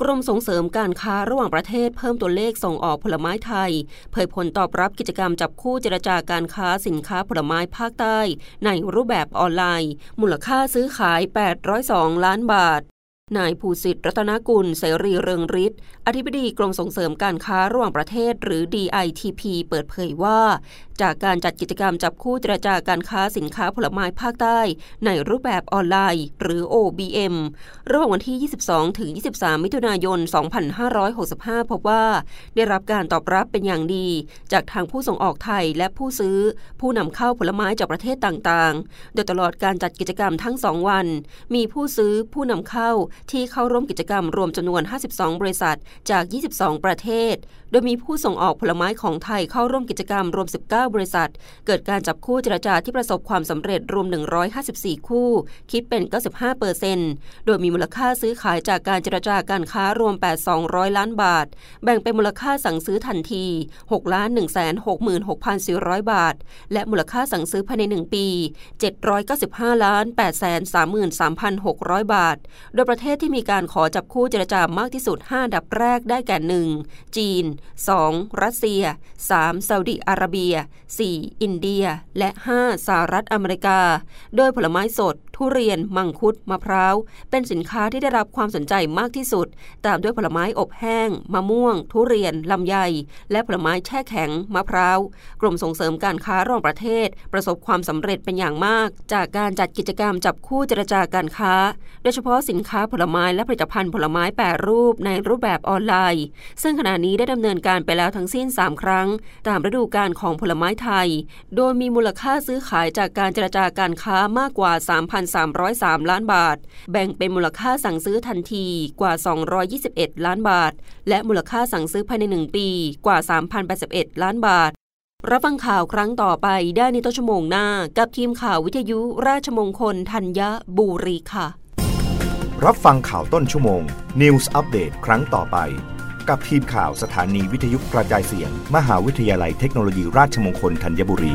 กรมส่งเสริมการค้าระหว่างประเทศเพิ่มตัวเลขส่งออกผลไม้ไทย เผยผลตอบรับกิจกรรมจับคู่เจรจาการค้าสินค้าผลไม้ภาคใต้ ในรูปแบบออนไลน์ มูลค่าซื้อขาย 802 ล้านบาท นายภูสิทธิ์รัตนกุลเสรีเริงฤทธิ์อธิบดีกรมส่งเสริมการค้าระหว่างประเทศหรือ DITP เปิดเผยว่า จากการจัดกิจกรรมจับคู่เจรจาการค้าสินค้าผลไม้ภาคใต้ ในรูปแบบออนไลน์ หรือ OBM ระหว่างวันที่ 22 ถึง 23 มิถุนายน 2565 พบว่า ได้รับการตอบรับเป็นอย่างดี จากทางผู้ส่งออกไทยและผู้ซื้อ ผู้นำเข้าผลไม้จากประเทศต่างๆ โดยตลอดการจัดกิจกรรมทั้ง 2 วัน มีผู้ซื้อผู้นำเข้าที่เข้าร่วมกิจกรรมรวมจำนวน 52 บริษัทจาก 22 ประเทศ โดยมีผู้ส่งออกผลไม้ของไทยเข้าร่วมกิจกรรมรวม 19 บริษัท เกิดการจับคู่เจรจาที่ประสบความสำเร็จรวม 154 คู่ คิดเป็น 95เปอร์เซนต์โดยมีมูลค่าซื้อขายจากการเจรจาการค้ารวม 8,200 ล้านบาท แบ่งเป็นมูลค่าสั่งซื้อทันที6ล้าน166,400 บาท และมูลค่าสั่งซื้อภายใน 1 ปี 795ล้าน833,600 บาท โดยประเททศที่มีการขอจับคู่เจรจามากที่สุด5ดับแรกได้แก่ 1. จีน 2. รัสเซีย 3. ซาอุดิอาระเบีย 4. อินเดีย และ 5. สหรัฐอเมริกา โดยผลไม้สด ทุเรียน มังคุด มะพร้าว เป็นสินค้าที่ได้รับความสนใจมากที่สุด ตามด้วยผลไม้อบแห้ง มะม่วง ทุเรียน ลำไย และผลไม้แช่แข็ง มะพร้าว กรมส่งเสริมการค้าระหว่างประเทศ ประสบความสำเร็จเป็นอย่างมาก จากการจัดกิจกรรมจับคู่เจรจาการค้า โดยเฉพาะสินค้าผลไม้และผลิตภัณฑ์ผลไม้แปรรูปในรูปแบบออนไลน์ ซึ่งขณะนี้ได้ดำเนินการไปแล้วทั้งสิ้น 3 ครั้ง ตามฤดูกาลของผลไม้ไทย โดยมีมูลค่าซื้อขายจากการเจรจาการค้ามากกว่า3,303 ล้านบาท แบ่งเป็นมูลค่าสั่งซื้อทันทีกว่า 221 ล้านบาท และมูลค่าสั่งซื้อภายใน 1 ปีกว่า 3,081 ล้านบาท รับฟังข่าวครั้งต่อไปได้ในต้นชั่วโมงหน้า กับทีมข่าววิทยุราชมงคลธัญบุรีค่ะ รับฟังข่าวต้นชั่วโมง News อัปเดตครั้งต่อไปกับทีมข่าวสถานีวิทยุกระจายเสียง มหาวิทยาลัยเทคโนโลยีราชมงคลธัญบุรี